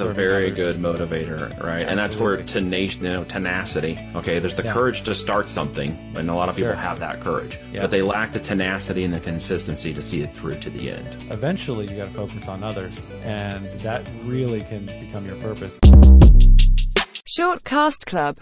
a very good motivator, right? And that's where tenacity, you know, tenacity. Okay, there's the Yeah. courage to start something, and a lot of people Sure. have that courage, Yeah. but they lack the tenacity and the consistency to see it through to the end. Eventually, you got to focus on others, and that really can become your purpose. Short Cast Club